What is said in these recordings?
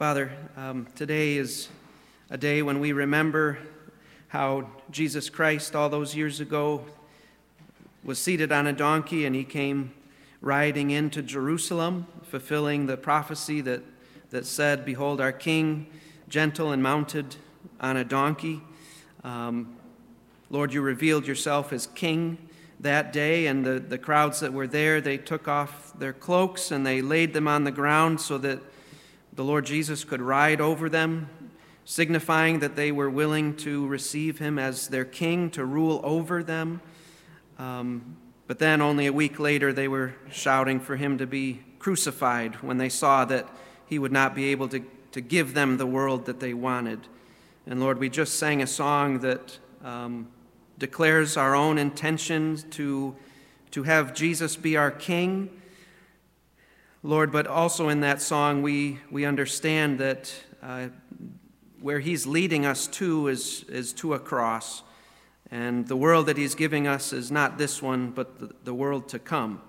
Father, um, today is a day when we remember how Jesus Christ, all those years ago, was seated on a donkey and he came riding into Jerusalem, fulfilling the prophecy that, that said, Behold, our King, gentle and mounted on a donkey. Um, Lord, you revealed yourself as King that day, and the, the crowds that were there, they took off their cloaks and they laid them on the ground so that the Lord Jesus could ride over them, signifying that they were willing to receive him as their king, to rule over them. Um, but then, only a week later, they were shouting for him to be crucified when they saw that he would not be able to, to give them the world that they wanted. And Lord, we just sang a song that um, declares our own intention to, to have Jesus be our king Lord, but also in that song, we, we understand that uh, where He's leading us to is, is to a cross. And the world that He's giving us is not this one, but the, the world to come.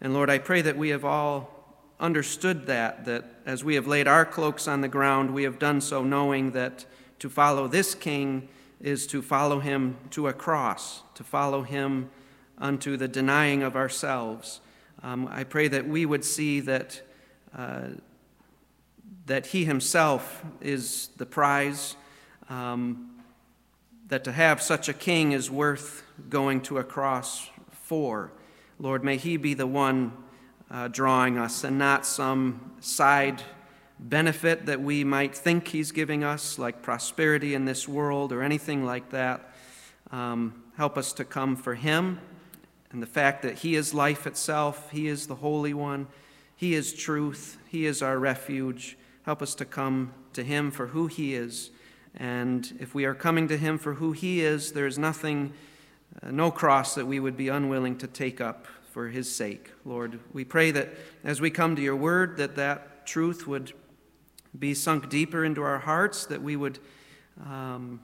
And Lord, I pray that we have all understood that, that as we have laid our cloaks on the ground, we have done so knowing that to follow this King is to follow Him to a cross, to follow Him unto the denying of ourselves. Um, I pray that we would see that, uh, that He Himself is the prize, um, that to have such a king is worth going to a cross for. Lord, may He be the one uh, drawing us and not some side benefit that we might think He's giving us, like prosperity in this world or anything like that. Um, help us to come for Him and the fact that He is life itself, He is the Holy One, He is truth, He is our refuge. Help us to come to Him for who He is. And if we are coming to Him for who He is, there is nothing, uh, no cross that we would be unwilling to take up for His sake. Lord, we pray that as we come to Your Word, that that truth would be sunk deeper into our hearts, that we would. Um,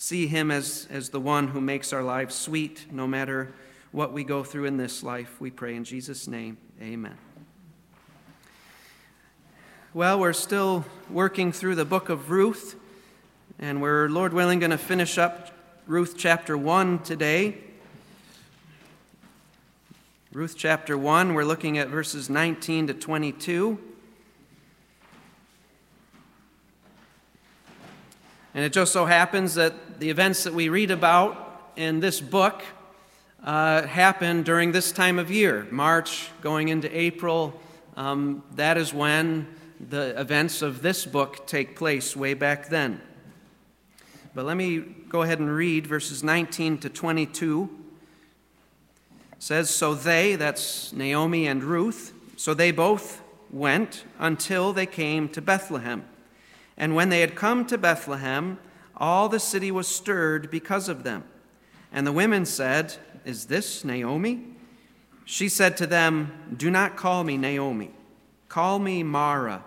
see Him as, as the one who makes our lives sweet no matter what we go through in this life. We pray in Jesus' name. Amen. Well, we're still working through the book of Ruth, and we're, Lord willing, going to finish up Ruth chapter 1 today. Ruth chapter 1, we're looking at verses 19 to 22. And it just so happens that the events that we read about in this book uh, happen during this time of year, March going into April. Um, that is when the events of this book take place way back then. But let me go ahead and read verses 19 to 22. It says, So they, that's Naomi and Ruth, so they both went until they came to Bethlehem. And when they had come to Bethlehem, all the city was stirred because of them. And the women said, Is this Naomi? She said to them, Do not call me Naomi. Call me Mara,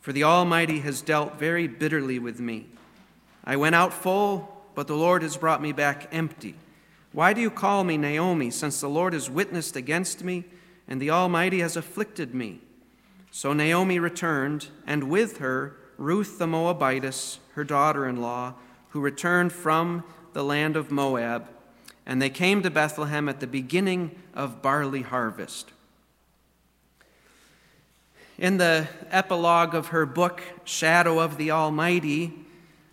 for the Almighty has dealt very bitterly with me. I went out full, but the Lord has brought me back empty. Why do you call me Naomi, since the Lord has witnessed against me, and the Almighty has afflicted me? So Naomi returned, and with her Ruth the Moabitess, her daughter in law, who returned from the land of Moab, and they came to Bethlehem at the beginning of barley harvest. In the epilogue of her book, Shadow of the Almighty,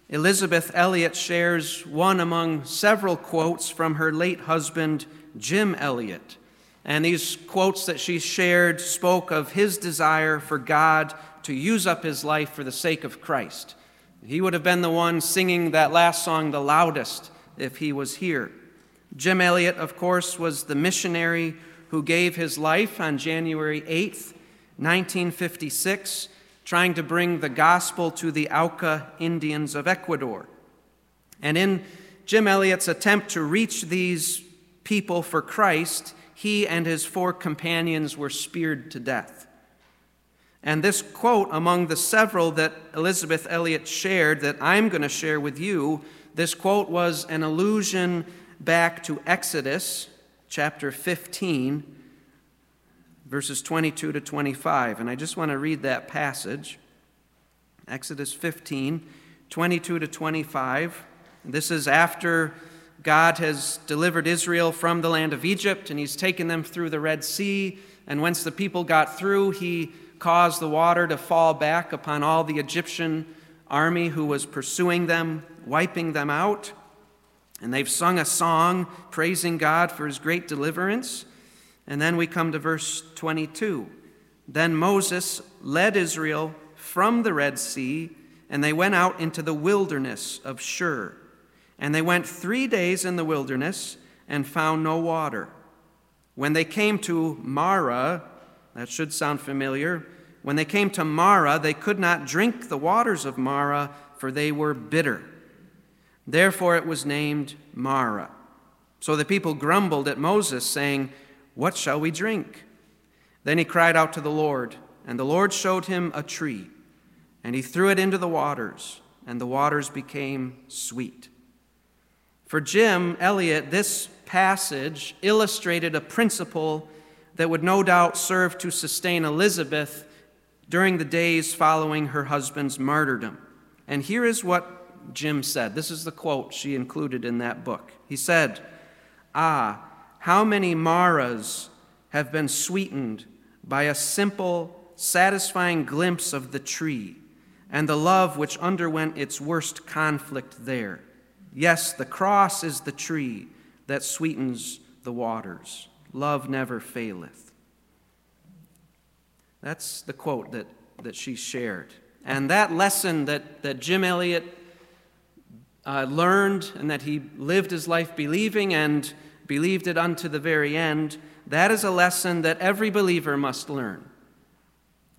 Elisabeth Elliot shares one among several quotes from her late husband, Jim Elliot. And these quotes that she shared spoke of his desire for God to use up his life for the sake of Christ. He would have been the one singing that last song the loudest if he was here. Jim Elliot, of course, was the missionary who gave his life on January 8th, 1956, trying to bring the gospel to the Auca Indians of Ecuador. And in Jim Elliot's attempt to reach these people for Christ, he and his four companions were speared to death. And this quote, among the several that Elisabeth Elliot shared that I'm going to share with you, this quote was an allusion back to Exodus chapter 15, verses 22 to 25. And I just want to read that passage. Exodus 15, 22 to 25. This is after God has delivered Israel from the land of Egypt and he's taken them through the Red Sea. And once the people got through, he caused the water to fall back upon all the Egyptian army who was pursuing them, wiping them out. And they've sung a song praising God for his great deliverance. And then we come to verse 22. Then Moses led Israel from the Red Sea, and they went out into the wilderness of Shur. And they went three days in the wilderness and found no water. When they came to Marah, that should sound familiar. When they came to Marah, they could not drink the waters of Marah, for they were bitter. Therefore it was named Marah. So the people grumbled at Moses, saying, What shall we drink? Then he cried out to the Lord, and the Lord showed him a tree, and he threw it into the waters, and the waters became sweet. For Jim Elliot, this passage illustrated a principle that would no doubt serve to sustain Elisabeth during the days following her husband's martyrdom. And here is what Jim said. This is the quote she included in that book. He said, Ah, how many Maras have been sweetened by a simple, satisfying glimpse of the tree and the love which underwent its worst conflict there. Yes, the cross is the tree that sweetens the waters. Love never faileth. That's the quote that, that she shared. And that lesson that, that Jim Elliot uh, learned and that he lived his life believing and believed it unto the very end, that is a lesson that every believer must learn.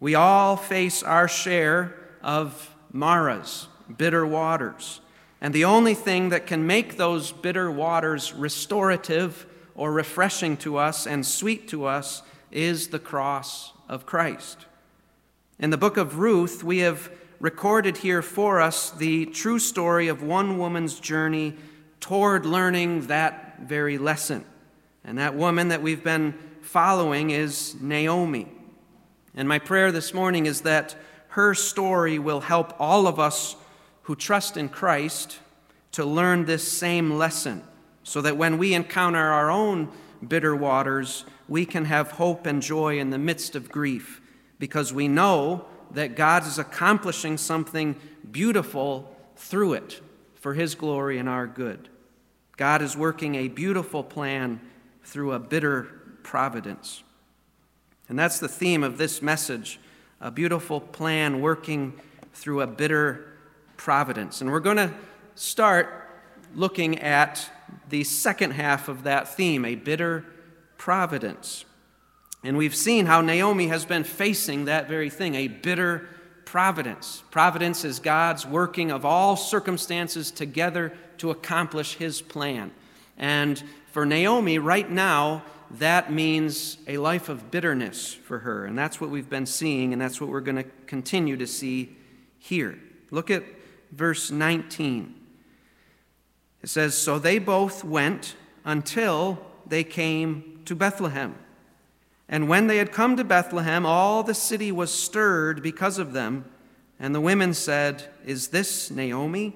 We all face our share of maras, bitter waters. And the only thing that can make those bitter waters restorative or refreshing to us and sweet to us is the cross of Christ. In the book of Ruth, we have recorded here for us the true story of one woman's journey toward learning that very lesson. And that woman that we've been following is Naomi. And my prayer this morning is that her story will help all of us who trust in Christ to learn this same lesson so that when we encounter our own bitter waters, we can have hope and joy in the midst of grief because we know that God is accomplishing something beautiful through it for His glory and our good. God is working a beautiful plan through a bitter providence. And that's the theme of this message a beautiful plan working through a bitter providence. And we're going to start looking at the second half of that theme a bitter providence. And we've seen how Naomi has been facing that very thing a bitter providence. Providence is God's working of all circumstances together to accomplish his plan. And for Naomi, right now, that means a life of bitterness for her. And that's what we've been seeing, and that's what we're going to continue to see here. Look at verse 19. It says, So they both went until they came to Bethlehem. And when they had come to Bethlehem, all the city was stirred because of them. And the women said, Is this Naomi?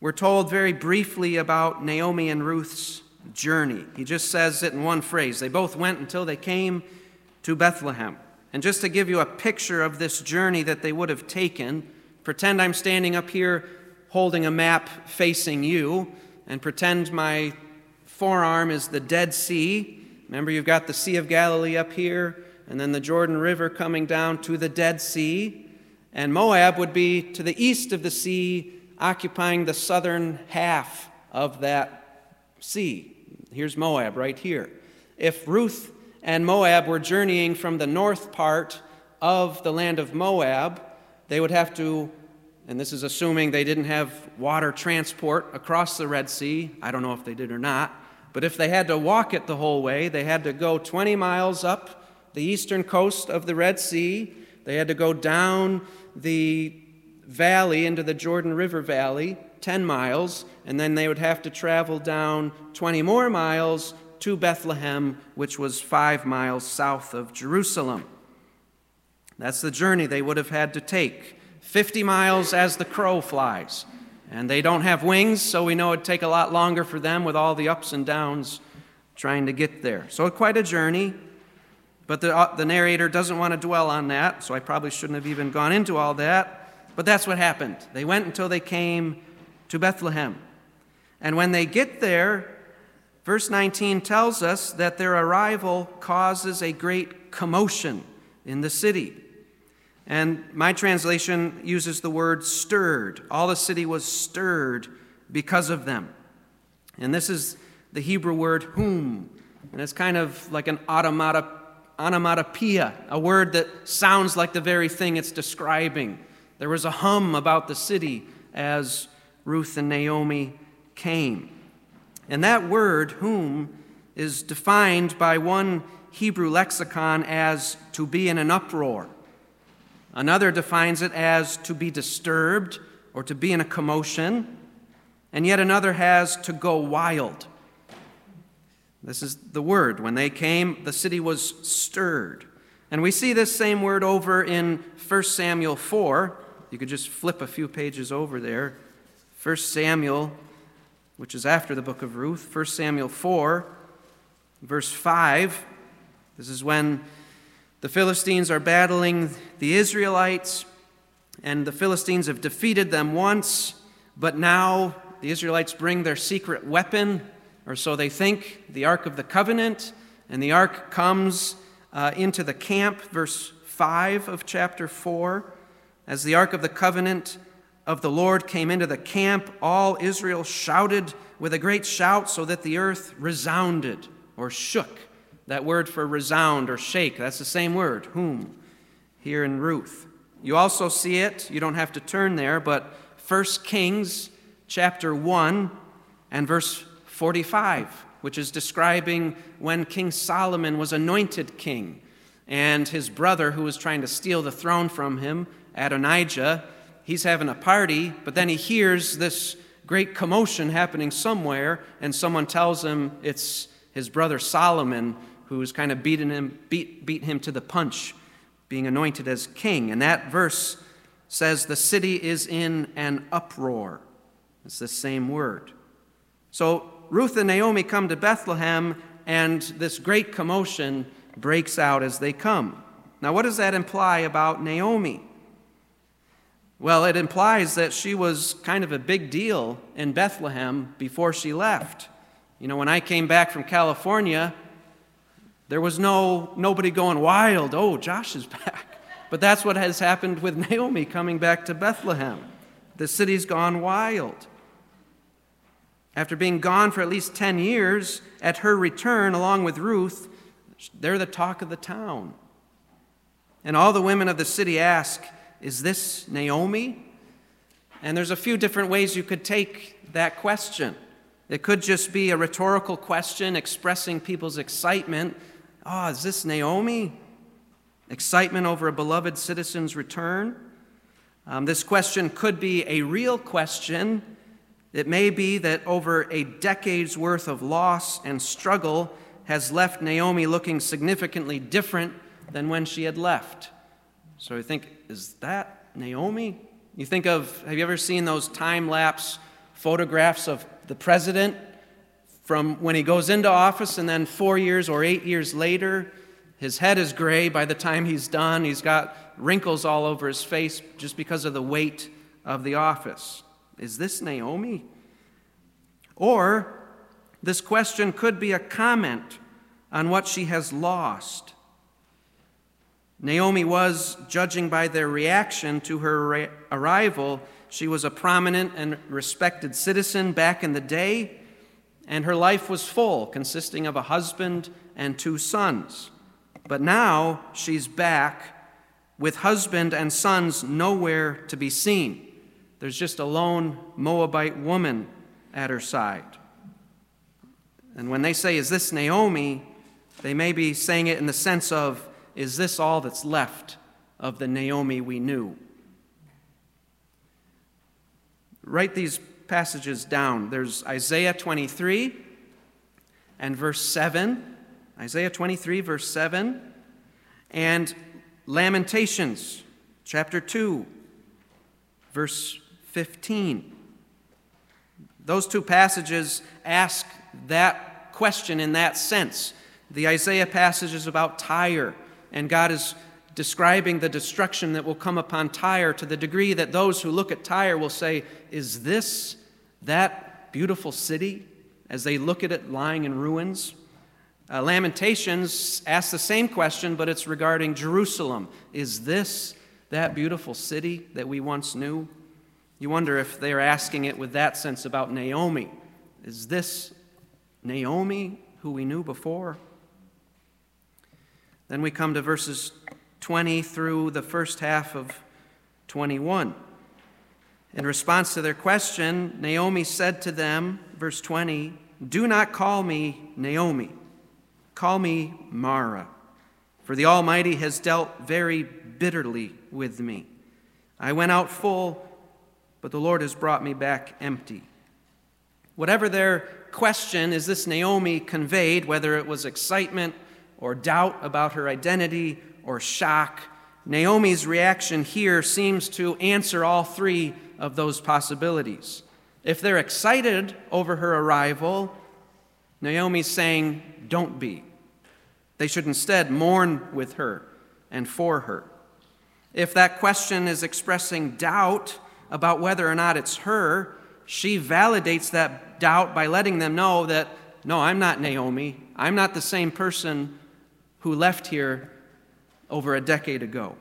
We're told very briefly about Naomi and Ruth's journey. He just says it in one phrase. They both went until they came to Bethlehem. And just to give you a picture of this journey that they would have taken, pretend I'm standing up here holding a map facing you, and pretend my forearm is the Dead Sea Remember, you've got the Sea of Galilee up here, and then the Jordan River coming down to the Dead Sea. And Moab would be to the east of the sea, occupying the southern half of that sea. Here's Moab right here. If Ruth and Moab were journeying from the north part of the land of Moab, they would have to, and this is assuming they didn't have water transport across the Red Sea. I don't know if they did or not. But if they had to walk it the whole way, they had to go 20 miles up the eastern coast of the Red Sea. They had to go down the valley into the Jordan River Valley, 10 miles, and then they would have to travel down 20 more miles to Bethlehem, which was five miles south of Jerusalem. That's the journey they would have had to take 50 miles as the crow flies. And they don't have wings, so we know it'd take a lot longer for them with all the ups and downs trying to get there. So, quite a journey. But the, uh, the narrator doesn't want to dwell on that, so I probably shouldn't have even gone into all that. But that's what happened. They went until they came to Bethlehem. And when they get there, verse 19 tells us that their arrival causes a great commotion in the city. And my translation uses the word stirred. All the city was stirred because of them. And this is the Hebrew word hum. And it's kind of like an automata, onomatopoeia, a word that sounds like the very thing it's describing. There was a hum about the city as Ruth and Naomi came. And that word, hum, is defined by one Hebrew lexicon as to be in an uproar. Another defines it as to be disturbed or to be in a commotion. And yet another has to go wild. This is the word. When they came, the city was stirred. And we see this same word over in 1 Samuel 4. You could just flip a few pages over there. 1 Samuel, which is after the book of Ruth, 1 Samuel 4, verse 5. This is when the Philistines are battling the Israelites, and the Philistines have defeated them once, but now the Israelites bring their secret weapon, or so they think, the Ark of the Covenant, and the Ark comes uh, into the camp, verse 5 of chapter 4. As the Ark of the Covenant of the Lord came into the camp, all Israel shouted with a great shout so that the earth resounded or shook. That word for resound or shake, that's the same word, hum, here in Ruth. You also see it, you don't have to turn there, but 1 Kings chapter 1 and verse 45, which is describing when King Solomon was anointed king and his brother, who was trying to steal the throne from him, Adonijah, he's having a party, but then he hears this great commotion happening somewhere, and someone tells him it's his brother Solomon who's kind of beaten him, beat, beat him to the punch, being anointed as king. And that verse says the city is in an uproar. It's the same word. So Ruth and Naomi come to Bethlehem, and this great commotion breaks out as they come. Now, what does that imply about Naomi? Well, it implies that she was kind of a big deal in Bethlehem before she left. You know, when I came back from California, there was no nobody going wild, oh, Josh is back. But that's what has happened with Naomi coming back to Bethlehem. The city's gone wild. After being gone for at least 10 years, at her return, along with Ruth, they're the talk of the town. And all the women of the city ask, Is this Naomi? And there's a few different ways you could take that question. It could just be a rhetorical question expressing people's excitement Ah, oh, is this Naomi? Excitement over a beloved citizen's return? Um, this question could be a real question. It may be that over a decade's worth of loss and struggle has left Naomi looking significantly different than when she had left. So you think, is that Naomi? You think of, have you ever seen those time lapse photographs of the president from when he goes into office and then four years or eight years later, his head is gray by the time he's done. He's got wrinkles all over his face just because of the weight of the office. Is this Naomi? Or this question could be a comment on what she has lost. Naomi was, judging by their reaction to her arrival, she was a prominent and respected citizen back in the day and her life was full, consisting of a husband and two sons. But now she's back with husband and sons nowhere to be seen. There's just a lone Moabite woman at her side. And when they say, Is this Naomi? they may be saying it in the sense of, Is this all that's left of the Naomi we knew? Write these passages down. There's Isaiah 23 and verse 7. Isaiah 23, verse 7. And Lamentations chapter 2, verse 15. Those two passages ask that question in that sense. The Isaiah passage is about Tyre, and God is describing the destruction that will come upon Tyre to the degree that those who look at Tyre will say, Is this that beautiful city? As they look at it lying in ruins. Uh, Lamentations asks the same question, but it's regarding Jerusalem. Is this that beautiful city that we once knew? You wonder if they're asking it with that sense about Naomi. Is this Naomi who we knew before? Then we come to verses 20 through the first half of 21. In response to their question, Naomi said to them, verse 20, Do not call me Naomi Call me Mara, for the Almighty has dealt very bitterly with me. I went out full, but the Lord has brought me back empty. Whatever their question is this Naomi conveyed, whether it was excitement or doubt about her identity or shock, Naomi's reaction here seems to answer all three of those possibilities. If they're excited over her arrival, Naomi's saying, Don't be. They should instead mourn with her and for her. If that question is expressing doubt about whether or not it's her, she validates that doubt by letting them know that, no, I'm not Naomi. I'm not the same person who left here over a decade ago.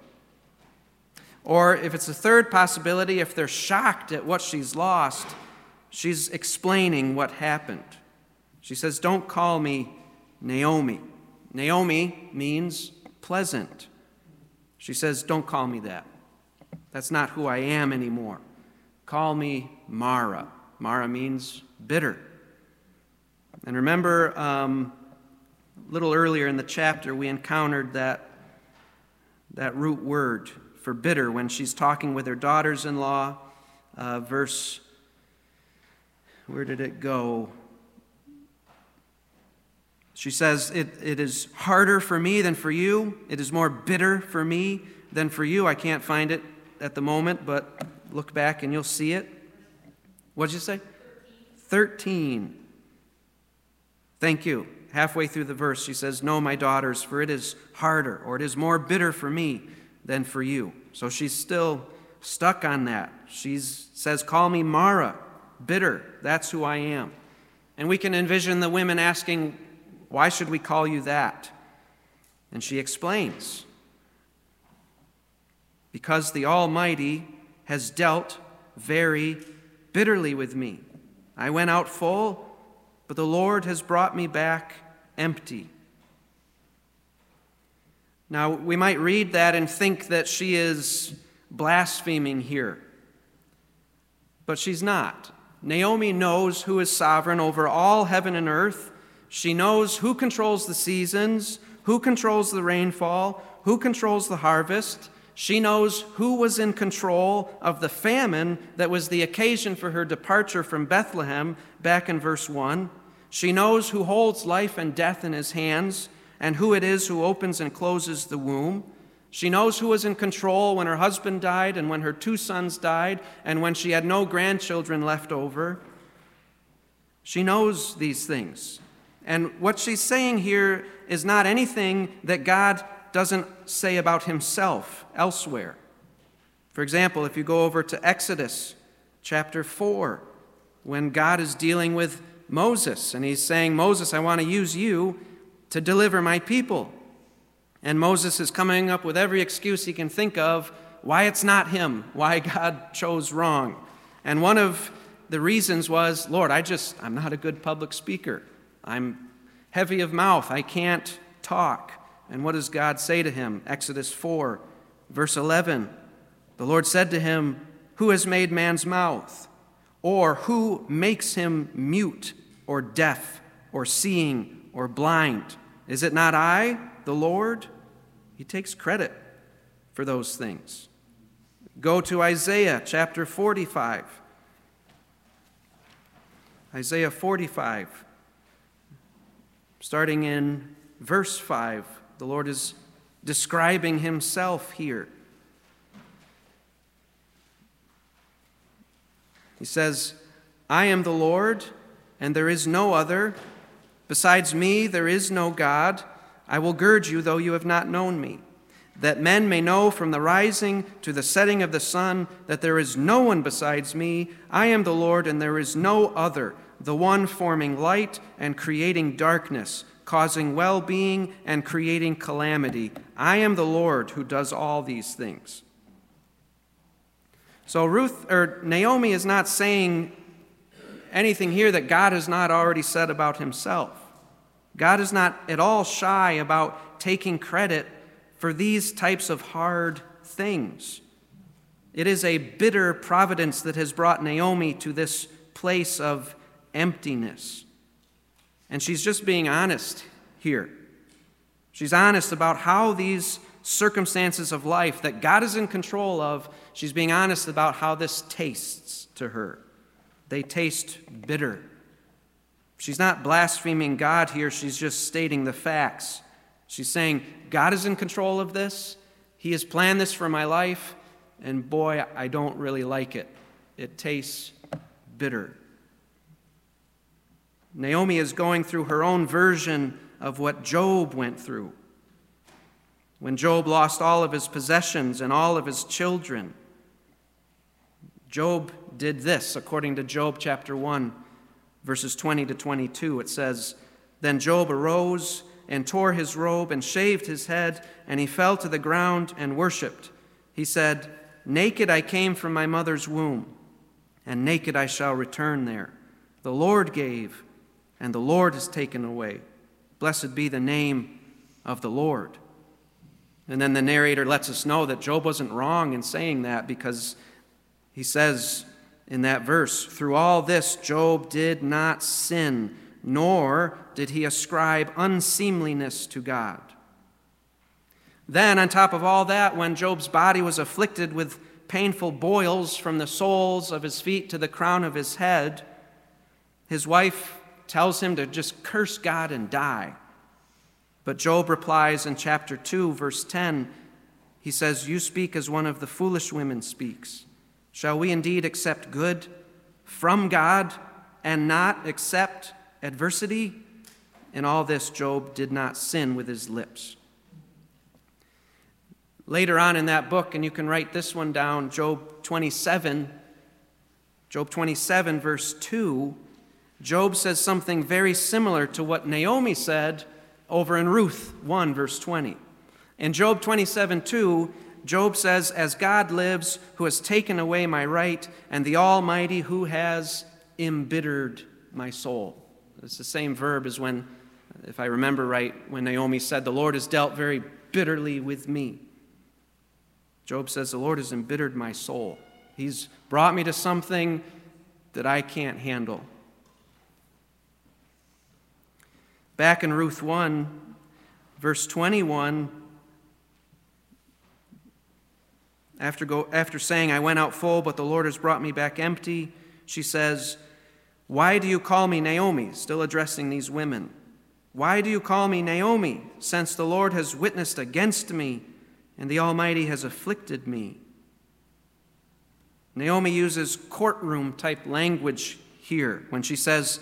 Or if it's a third possibility, if they're shocked at what she's lost, she's explaining what happened. She says, Don't call me Naomi. Naomi means pleasant. She says, Don't call me that. That's not who I am anymore. Call me Mara. Mara means bitter. And remember, um, a little earlier in the chapter, we encountered that, that root word for bitter when she's talking with her daughters in law. Uh, verse, where did it go? She says, it, it is harder for me than for you. It is more bitter for me than for you. I can't find it at the moment, but look back and you'll see it. What did you say? 13. Thank you. Halfway through the verse, she says, No, my daughters, for it is harder, or it is more bitter for me than for you. So she's still stuck on that. She says, Call me Mara, bitter. That's who I am. And we can envision the women asking, why should we call you that? And she explains Because the Almighty has dealt very bitterly with me. I went out full, but the Lord has brought me back empty. Now, we might read that and think that she is blaspheming here, but she's not. Naomi knows who is sovereign over all heaven and earth she knows who controls the seasons, who controls the rainfall, who controls the harvest. She knows who was in control of the famine that was the occasion for her departure from Bethlehem back in verse 1. She knows who holds life and death in his hands and who it is who opens and closes the womb. She knows who was in control when her husband died and when her two sons died and when she had no grandchildren left over. She knows these things. And what she's saying here is not anything that God doesn't say about himself elsewhere. For example, if you go over to Exodus chapter 4, when God is dealing with Moses, and he's saying, Moses, I want to use you to deliver my people. And Moses is coming up with every excuse he can think of why it's not him, why God chose wrong. And one of the reasons was, Lord, I just, I'm not a good public speaker. I'm heavy of mouth. I can't talk. And what does God say to him? Exodus 4, verse 11. The Lord said to him, Who has made man's mouth? Or who makes him mute or deaf or seeing or blind? Is it not I, the Lord? He takes credit for those things. Go to Isaiah chapter 45. Isaiah 45. Starting in verse 5, the Lord is describing himself here. He says, I am the Lord, and there is no other. Besides me, there is no God. I will gird you, though you have not known me, that men may know from the rising to the setting of the sun that there is no one besides me. I am the Lord, and there is no other, the one forming light and creating darkness, causing well being and creating calamity. I am the Lord who does all these things. So Ruth or Naomi is not saying anything here that God has not already said about himself. God is not at all shy about taking credit for these types of hard things. It is a bitter providence that has brought Naomi to this place of emptiness. And she's just being honest here. She's honest about how these circumstances of life that God is in control of, she's being honest about how this tastes to her. They taste bitter. She's not blaspheming God here, she's just stating the facts. She's saying, God is in control of this. He has planned this for my life, and boy, I don't really like it. It tastes bitter. Naomi is going through her own version of what Job went through. When Job lost all of his possessions and all of his children, Job did this, according to Job chapter 1, verses 20 to 22. It says, Then Job arose and tore his robe and shaved his head, and he fell to the ground and worshiped. He said, Naked I came from my mother's womb, and naked I shall return there. The Lord gave, and the Lord has taken away. Blessed be the name of the Lord. And then the narrator lets us know that Job wasn't wrong in saying that because he says in that verse, through all this, Job did not sin, nor did he ascribe unseemliness to God. Then, on top of all that, when Job's body was afflicted with painful boils from the soles of his feet to the crown of his head, his wife tells him to just curse God and die. But Job replies in chapter 2, verse 10, he says, You speak as one of the foolish women speaks. Shall we indeed accept good from God and not accept adversity? In all this, Job did not sin with his lips. Later on in that book, and you can write this one down, Job 27, Job 27, verse 2 Job says something very similar to what Naomi said over in Ruth 1, verse 20. In Job 27, 2, Job says, As God lives, who has taken away my right, and the Almighty who has embittered my soul. It's the same verb as when, if I remember right, when Naomi said, The Lord has dealt very bitterly with me. Job says, The Lord has embittered my soul. He's brought me to something that I can't handle. Back in Ruth 1, verse 21, after, go, after saying, I went out full, but the Lord has brought me back empty, she says, Why do you call me Naomi? Still addressing these women. Why do you call me Naomi, since the Lord has witnessed against me and the Almighty has afflicted me? Naomi uses courtroom type language here when she says,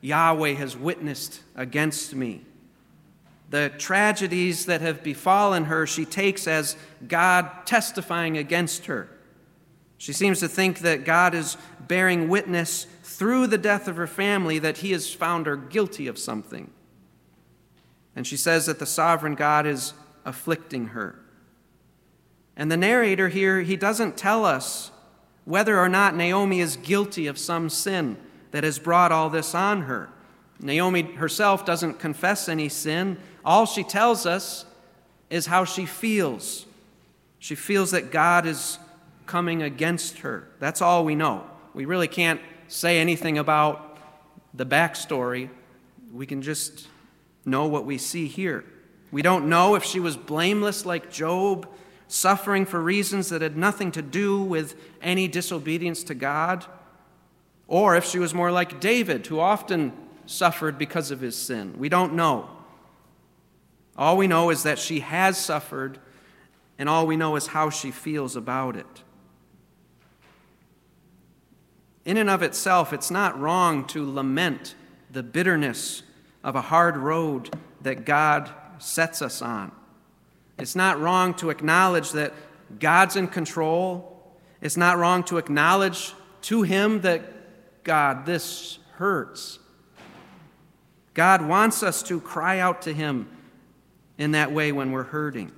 Yahweh has witnessed against me. The tragedies that have befallen her, she takes as God testifying against her. She seems to think that God is bearing witness through the death of her family that he has found her guilty of something. And she says that the sovereign God is afflicting her. And the narrator here, he doesn't tell us whether or not Naomi is guilty of some sin that has brought all this on her. Naomi herself doesn't confess any sin. All she tells us is how she feels. She feels that God is coming against her. That's all we know. We really can't say anything about the backstory. We can just know what we see here. We don't know if she was blameless like Job, suffering for reasons that had nothing to do with any disobedience to God or if she was more like David, who often suffered because of his sin. We don't know. All we know is that she has suffered, and all we know is how she feels about it. In and of itself, it's not wrong to lament the bitterness of a hard road that God sets us on. It's not wrong to acknowledge that God's in control. It's not wrong to acknowledge to Him that, God, this hurts. God wants us to cry out to Him in that way when we're hurting.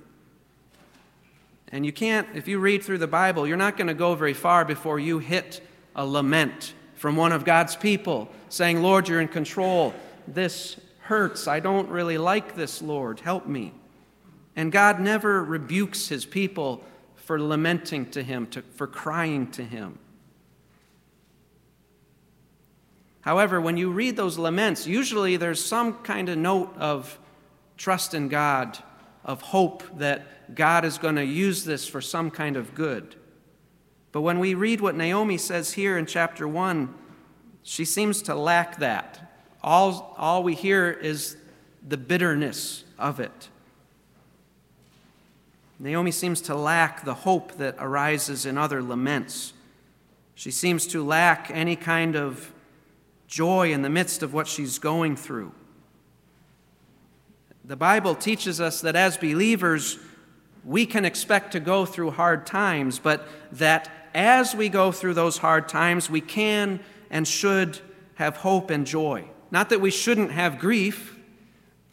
And you can't, if you read through the Bible, you're not going to go very far before you hit a lament from one of God's people saying, Lord, you're in control. This hurts. I don't really like this, Lord. Help me. And God never rebukes his people for lamenting to him, to, for crying to him. However, when you read those laments, usually there's some kind of note of trust in God, of hope that God is going to use this for some kind of good. But when we read what Naomi says here in chapter 1, she seems to lack that. All, all we hear is the bitterness of it. Naomi seems to lack the hope that arises in other laments. She seems to lack any kind of joy in the midst of what she's going through. The Bible teaches us that as believers, we can expect to go through hard times, but that as we go through those hard times, we can and should have hope and joy. Not that we shouldn't have grief,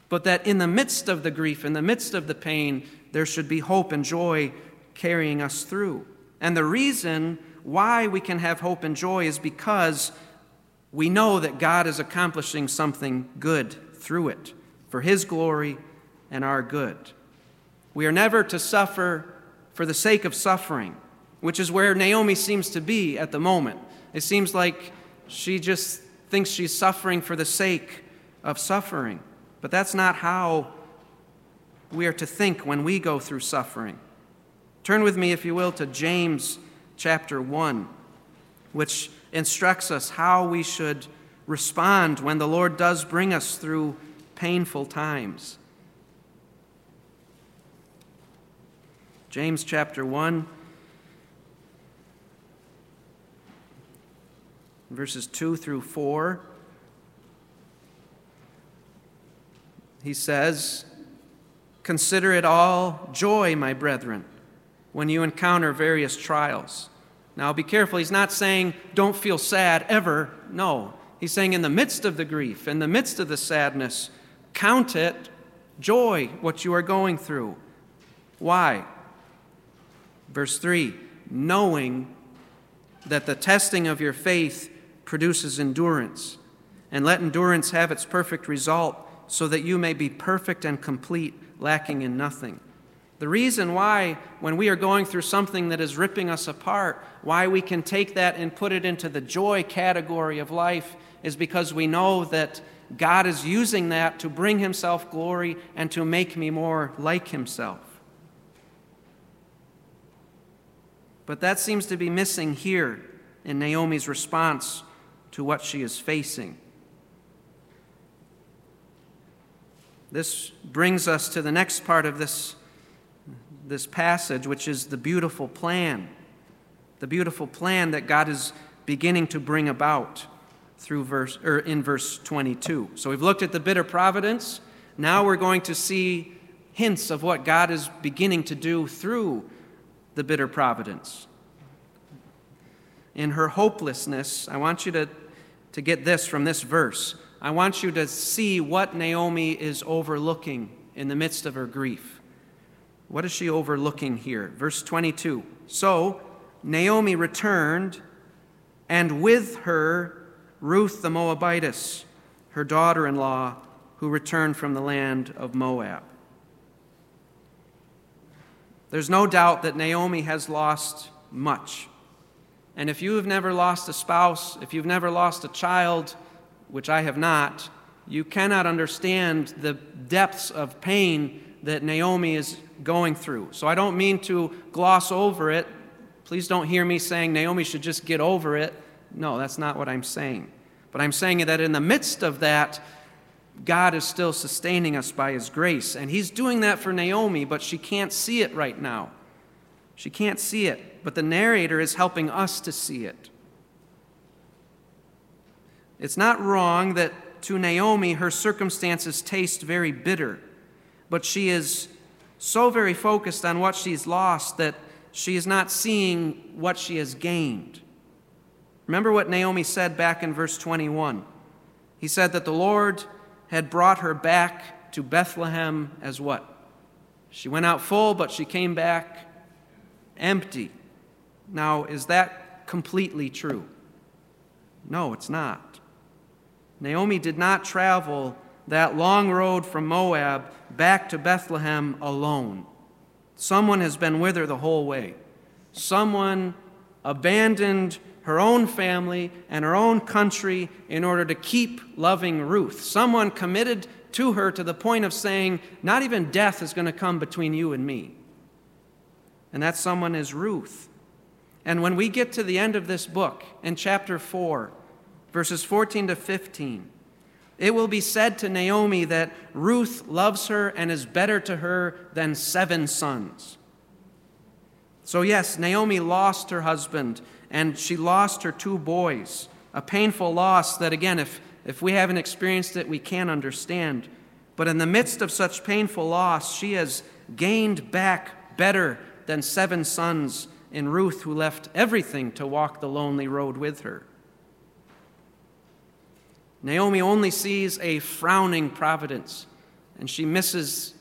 but that in the midst of the grief, in the midst of the pain, there should be hope and joy carrying us through. And the reason why we can have hope and joy is because we know that God is accomplishing something good through it for His glory and our good. We are never to suffer for the sake of suffering, which is where Naomi seems to be at the moment. It seems like she just thinks she's suffering for the sake of suffering. But that's not how we are to think when we go through suffering. Turn with me, if you will, to James chapter 1, which instructs us how we should respond when the Lord does bring us through painful times. James chapter 1, verses 2 through 4. He says, Consider it all joy, my brethren, when you encounter various trials. Now be careful, he's not saying don't feel sad ever. No. He's saying in the midst of the grief, in the midst of the sadness, count it joy, what you are going through. Why? Verse 3 knowing that the testing of your faith produces endurance. And let endurance have its perfect result, so that you may be perfect and complete, lacking in nothing. The reason why, when we are going through something that is ripping us apart, why we can take that and put it into the joy category of life is because we know that God is using that to bring Himself glory and to make me more like Himself. But that seems to be missing here in Naomi's response to what she is facing. This brings us to the next part of this, this passage, which is the beautiful plan. The beautiful plan that God is beginning to bring about through verse or in verse 22. So we've looked at the bitter providence. Now we're going to see hints of what God is beginning to do through the bitter providence. In her hopelessness, I want you to to get this from this verse. I want you to see what Naomi is overlooking in the midst of her grief. What is she overlooking here? Verse 22. So Naomi returned, and with her Ruth the Moabitess, her daughter in law, who returned from the land of Moab. There's no doubt that Naomi has lost much. And if you have never lost a spouse, if you've never lost a child, which I have not, you cannot understand the depths of pain that Naomi is going through. So I don't mean to gloss over it. Please don't hear me saying Naomi should just get over it. No, that's not what I'm saying. But I'm saying that in the midst of that, God is still sustaining us by His grace. And He's doing that for Naomi, but she can't see it right now. She can't see it, but the narrator is helping us to see it. It's not wrong that to Naomi her circumstances taste very bitter, but she is so very focused on what she's lost that she is not seeing what she has gained. Remember what Naomi said back in verse 21. He said that the Lord had brought her back to Bethlehem as what? She went out full, but she came back empty. Now, is that completely true? No, it's not. Naomi did not travel that long road from Moab back to Bethlehem alone. Someone has been with her the whole way. Someone abandoned her own family and her own country in order to keep loving Ruth. Someone committed to her to the point of saying, Not even death is going to come between you and me. And that someone is Ruth. And when we get to the end of this book, in chapter 4, verses 14 to 15, it will be said to Naomi that Ruth loves her and is better to her than seven sons. So, yes, Naomi lost her husband and she lost her two boys. A painful loss that, again, if, if we haven't experienced it, we can't understand. But in the midst of such painful loss, she has gained back better than seven sons in Ruth, who left everything to walk the lonely road with her. Naomi only sees a frowning providence, and she misses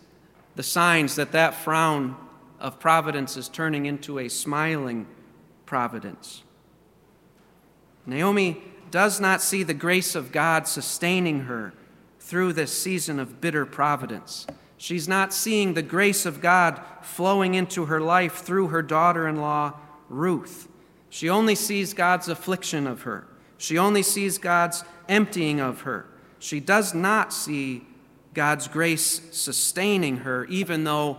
the signs that that frown of providence is turning into a smiling providence. Naomi does not see the grace of God sustaining her through this season of bitter providence. She's not seeing the grace of God flowing into her life through her daughter in law, Ruth. She only sees God's affliction of her. She only sees God's emptying of her. She does not see God's grace sustaining her, even though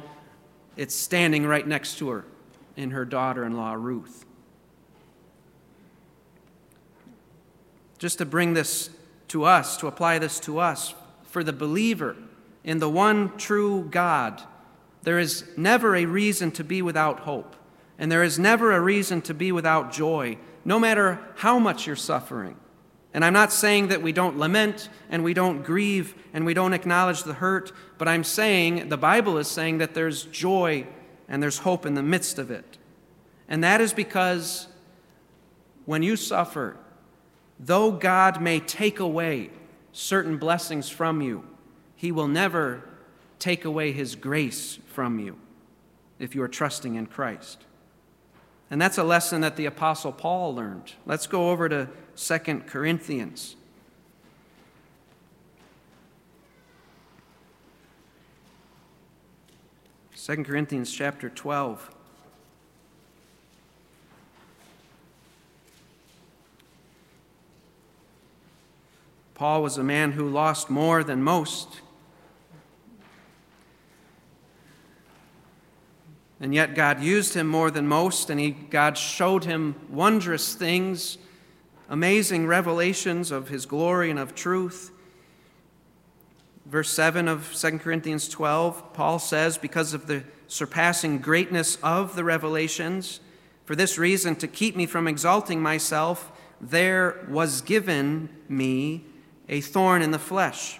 it's standing right next to her in her daughter in law, Ruth. Just to bring this to us, to apply this to us, for the believer in the one true God, there is never a reason to be without hope, and there is never a reason to be without joy, no matter how much you're suffering. And I'm not saying that we don't lament and we don't grieve and we don't acknowledge the hurt, but I'm saying, the Bible is saying that there's joy and there's hope in the midst of it. And that is because when you suffer, though God may take away certain blessings from you, He will never take away His grace from you if you are trusting in Christ. And that's a lesson that the Apostle Paul learned. Let's go over to 2 Corinthians. Second Corinthians chapter 12. Paul was a man who lost more than most And yet God used him more than most, and he, God showed him wondrous things, amazing revelations of his glory and of truth. Verse 7 of 2 Corinthians 12, Paul says, Because of the surpassing greatness of the revelations, for this reason, to keep me from exalting myself, there was given me a thorn in the flesh.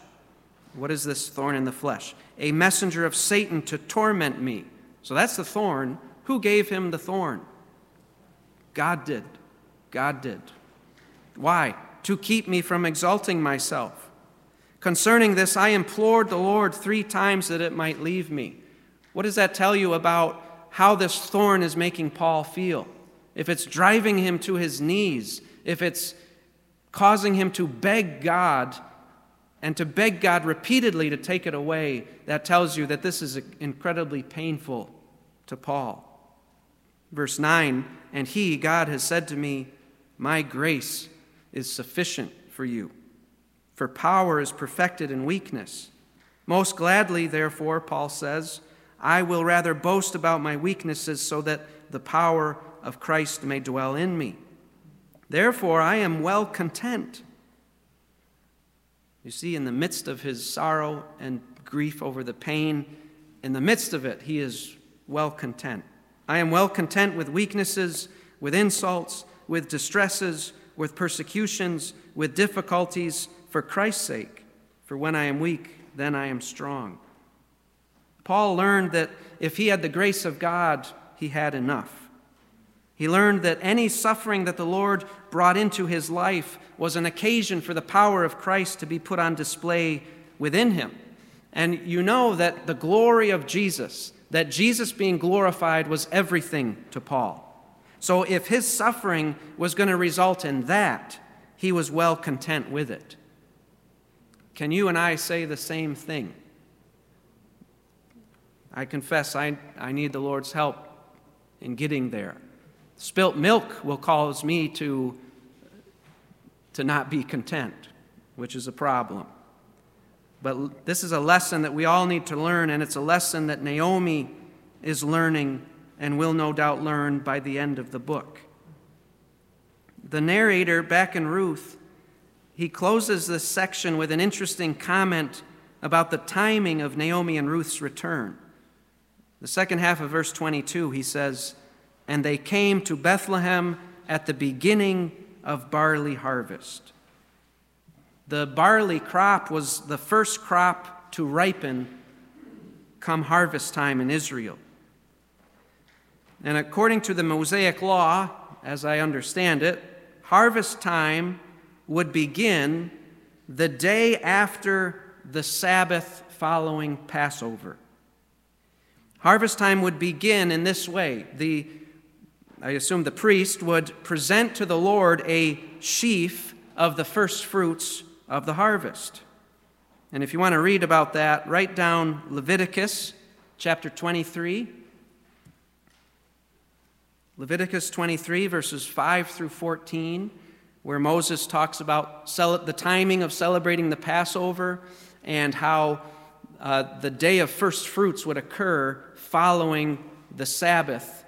What is this thorn in the flesh? A messenger of Satan to torment me so that's the thorn. Who gave him the thorn? God did. God did. Why? To keep me from exalting myself. Concerning this, I implored the Lord three times that it might leave me. What does that tell you about how this thorn is making Paul feel? If it's driving him to his knees, if it's causing him to beg God and to beg God repeatedly to take it away, that tells you that this is incredibly painful to Paul. Verse 9, and he, God, has said to me, My grace is sufficient for you, for power is perfected in weakness. Most gladly, therefore, Paul says, I will rather boast about my weaknesses so that the power of Christ may dwell in me. Therefore, I am well content You see, in the midst of his sorrow and grief over the pain, in the midst of it, he is well content. I am well content with weaknesses, with insults, with distresses, with persecutions, with difficulties, for Christ's sake. For when I am weak, then I am strong. Paul learned that if he had the grace of God, he had enough. He learned that any suffering that the Lord brought into his life was an occasion for the power of Christ to be put on display within him. And you know that the glory of Jesus, that Jesus being glorified, was everything to Paul. So if his suffering was going to result in that, he was well content with it. Can you and I say the same thing? I confess I, I need the Lord's help in getting there. Spilt milk will cause me to, to not be content, which is a problem. But this is a lesson that we all need to learn, and it's a lesson that Naomi is learning and will no doubt learn by the end of the book. The narrator, back in Ruth, he closes this section with an interesting comment about the timing of Naomi and Ruth's return. The second half of verse 22, he says, And they came to Bethlehem at the beginning of barley harvest. The barley crop was the first crop to ripen come harvest time in Israel. And according to the Mosaic law, as I understand it, harvest time would begin the day after the Sabbath following Passover. Harvest time would begin in this way. The, I assume the priest would present to the Lord a sheaf of the first fruits of the harvest. And if you want to read about that, write down Leviticus chapter 23. Leviticus 23, verses 5 through 14, where Moses talks about the timing of celebrating the Passover and how uh, the day of first fruits would occur following the Sabbath,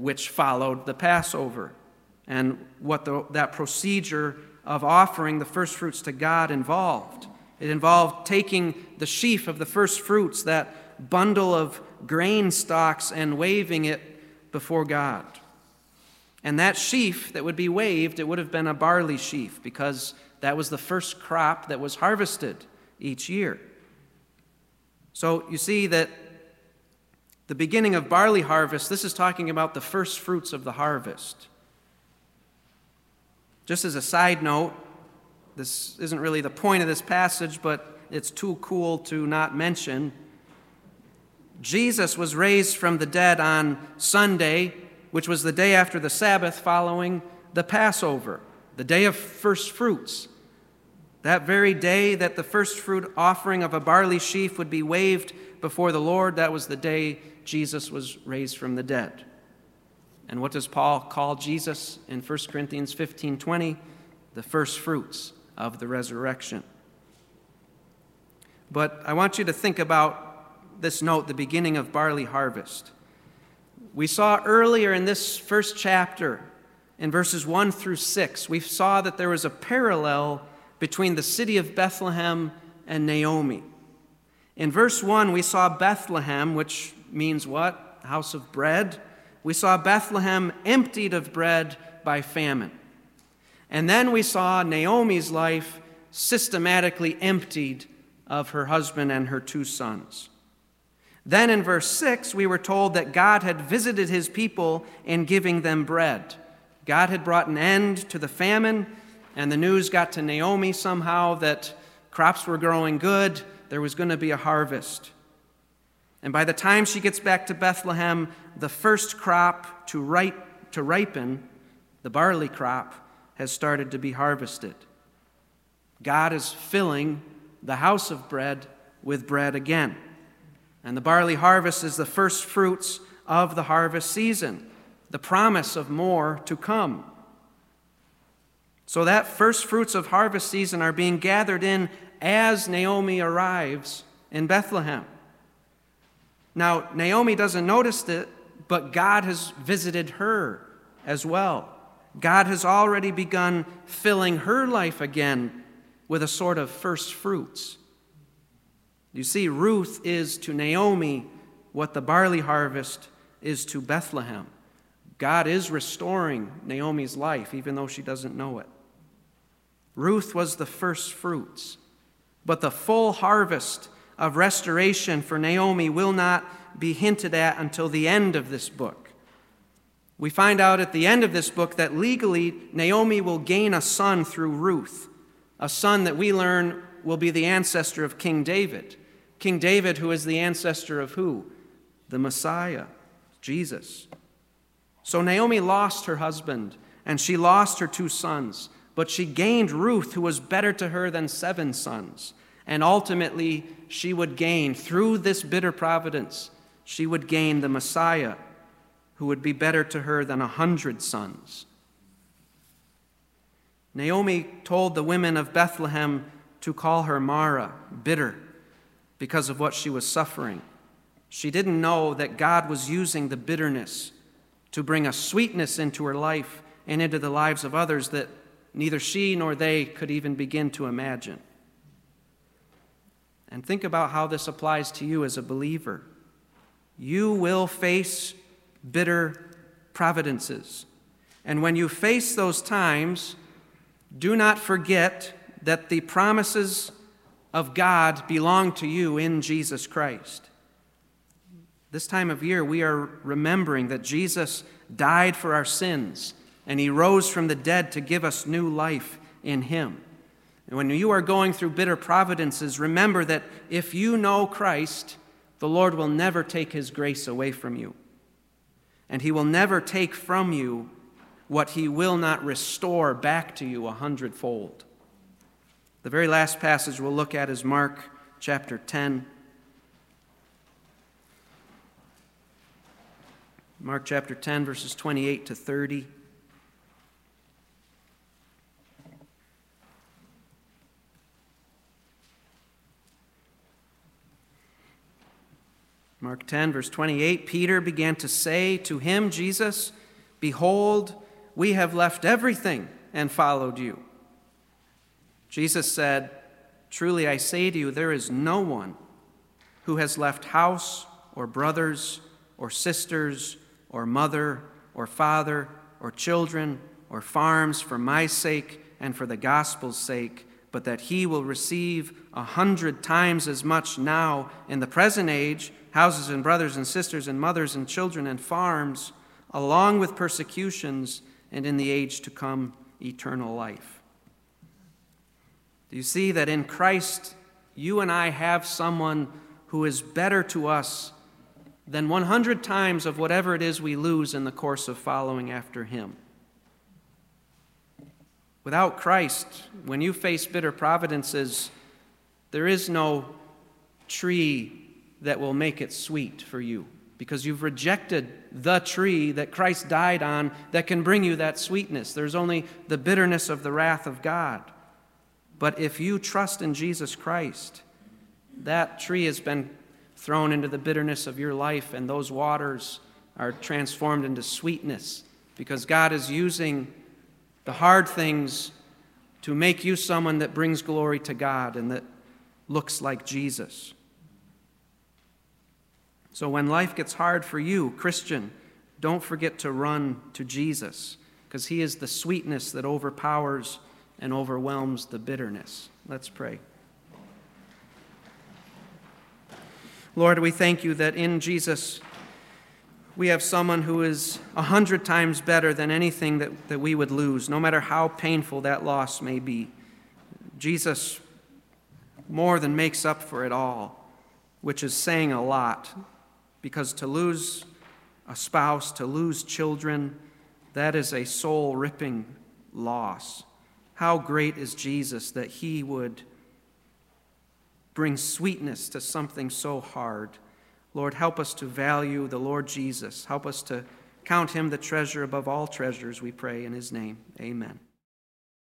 which followed the Passover, and what the, that procedure of offering the first fruits to God involved. It involved taking the sheaf of the first fruits, that bundle of grain stalks, and waving it before God. And that sheaf that would be waved, it would have been a barley sheaf because that was the first crop that was harvested each year. So you see that the beginning of barley harvest, this is talking about the first fruits of the harvest. Just as a side note, this isn't really the point of this passage, but it's too cool to not mention. Jesus was raised from the dead on Sunday, which was the day after the Sabbath following the Passover, the day of first fruits. That very day that the first fruit offering of a barley sheaf would be waved before the Lord, that was the day Jesus was raised from the dead. And what does Paul call Jesus in 1 Corinthians 15 20? The first fruits of the resurrection. But I want you to think about this note, the beginning of barley harvest. We saw earlier in this first chapter, in verses 1 through 6, we saw that there was a parallel between the city of Bethlehem and Naomi. In verse 1, we saw Bethlehem, which means what? House of bread. We saw Bethlehem emptied of bread by famine. And then we saw Naomi's life systematically emptied of her husband and her two sons. Then in verse 6, we were told that God had visited his people in giving them bread. God had brought an end to the famine, and the news got to Naomi somehow that crops were growing good, there was going to be a harvest. And by the time she gets back to Bethlehem, the first crop to, ripe, to ripen, the barley crop, has started to be harvested. God is filling the house of bread with bread again. And the barley harvest is the first fruits of the harvest season, the promise of more to come. So that first fruits of harvest season are being gathered in as Naomi arrives in Bethlehem. Now, Naomi doesn't notice it, but God has visited her as well. God has already begun filling her life again with a sort of first fruits. You see, Ruth is to Naomi what the barley harvest is to Bethlehem. God is restoring Naomi's life, even though she doesn't know it. Ruth was the first fruits, but the full harvest of restoration for Naomi will not be hinted at until the end of this book. We find out at the end of this book that legally Naomi will gain a son through Ruth, a son that we learn will be the ancestor of King David. King David, who is the ancestor of who? The Messiah, Jesus. So Naomi lost her husband, and she lost her two sons, but she gained Ruth, who was better to her than seven sons. And ultimately, she would gain, through this bitter providence, she would gain the Messiah, who would be better to her than a hundred sons. Naomi told the women of Bethlehem to call her Mara, bitter because of what she was suffering. She didn't know that God was using the bitterness to bring a sweetness into her life and into the lives of others that neither she nor they could even begin to imagine. And think about how this applies to you as a believer. You will face bitter providences. And when you face those times, do not forget that the promises of God belong to you in Jesus Christ. This time of year, we are remembering that Jesus died for our sins and he rose from the dead to give us new life in him. And when you are going through bitter providences, remember that if you know Christ, the Lord will never take his grace away from you. And he will never take from you what he will not restore back to you a hundredfold. The very last passage we'll look at is Mark chapter 10. Mark chapter 10, verses 28 to 30. Mark 10, verse 28 Peter began to say to him, Jesus, Behold, we have left everything and followed you. Jesus said, Truly I say to you, there is no one who has left house or brothers or sisters or mother or father or children or farms for my sake and for the gospel's sake, but that he will receive a hundred times as much now in the present age houses and brothers and sisters and mothers and children and farms, along with persecutions, and in the age to come, eternal life. Do you see that in Christ, you and I have someone who is better to us than 100 times of whatever it is we lose in the course of following after Him? Without Christ, when you face bitter providences, there is no tree that will make it sweet for you because you've rejected the tree that Christ died on that can bring you that sweetness. There's only the bitterness of the wrath of God. But if you trust in Jesus Christ, that tree has been thrown into the bitterness of your life, and those waters are transformed into sweetness because God is using the hard things to make you someone that brings glory to God and that looks like Jesus. So when life gets hard for you, Christian, don't forget to run to Jesus because he is the sweetness that overpowers and overwhelms the bitterness. Let's pray. Lord, we thank you that in Jesus we have someone who is a hundred times better than anything that, that we would lose, no matter how painful that loss may be. Jesus more than makes up for it all, which is saying a lot, because to lose a spouse, to lose children, that is a soul ripping loss. How great is Jesus that he would bring sweetness to something so hard. Lord, help us to value the Lord Jesus. Help us to count him the treasure above all treasures, we pray in his name. Amen.